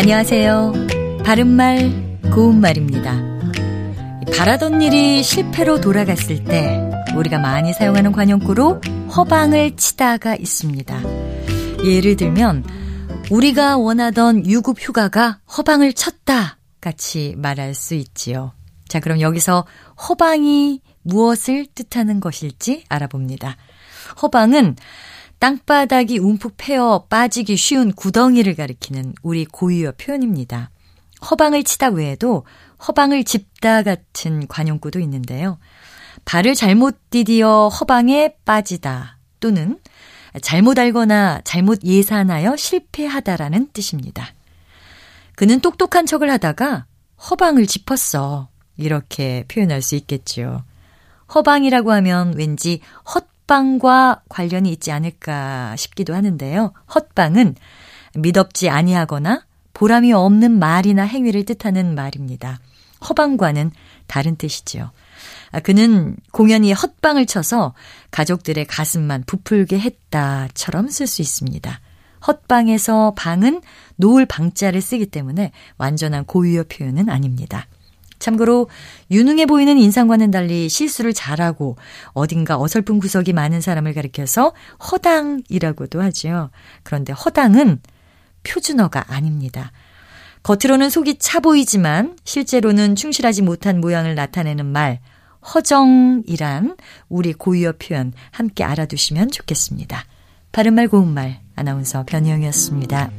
안녕하세요. 바른말, 고운말입니다. 바라던 일이 실패로 돌아갔을 때 우리가 많이 사용하는 관용구로 허방을 치다가 있습니다. 예를 들면 우리가 원하던 유급 휴가가 허방을 쳤다 같이 말할 수 있지요. 자, 그럼 여기서 허방이 무엇을 뜻하는 것일지 알아봅니다. 허방은 땅바닥이 움푹 패어 빠지기 쉬운 구덩이를 가리키는 우리 고유어 표현입니다. 허방을 치다 외에도 허방을 짚다 같은 관용구도 있는데요. 발을 잘못 디디어 허방에 빠지다 또는 잘못 알거나 잘못 예산하여 실패하다라는 뜻입니다. 그는 똑똑한 척을 하다가 허방을 짚었어. 이렇게 표현할 수 있겠지요. 허방이라고 하면 왠지 헛 방과 관련이 있지 않을까 싶기도 하는데요. 헛방은 미덥지 아니하거나 보람이 없는 말이나 행위를 뜻하는 말입니다. 허방과는 다른 뜻이지요. 아, 그는 공연히 헛방을 쳐서 가족들의 가슴만 부풀게 했다처럼 쓸 수 있습니다. 헛방에서 방은 놓을 방자를 쓰기 때문에 완전한 고유어 표현은 아닙니다. 참고로 유능해 보이는 인상과는 달리 실수를 잘하고 어딘가 어설픈 구석이 많은 사람을 가리켜서 허당이라고도 하지요. 그런데 허당은 표준어가 아닙니다. 겉으로는 속이 차 보이지만 실제로는 충실하지 못한 모양을 나타내는 말, 허정이란 우리 고유어 표현 함께 알아두시면 좋겠습니다. 바른말 고운말 아나운서 변희영이었습니다.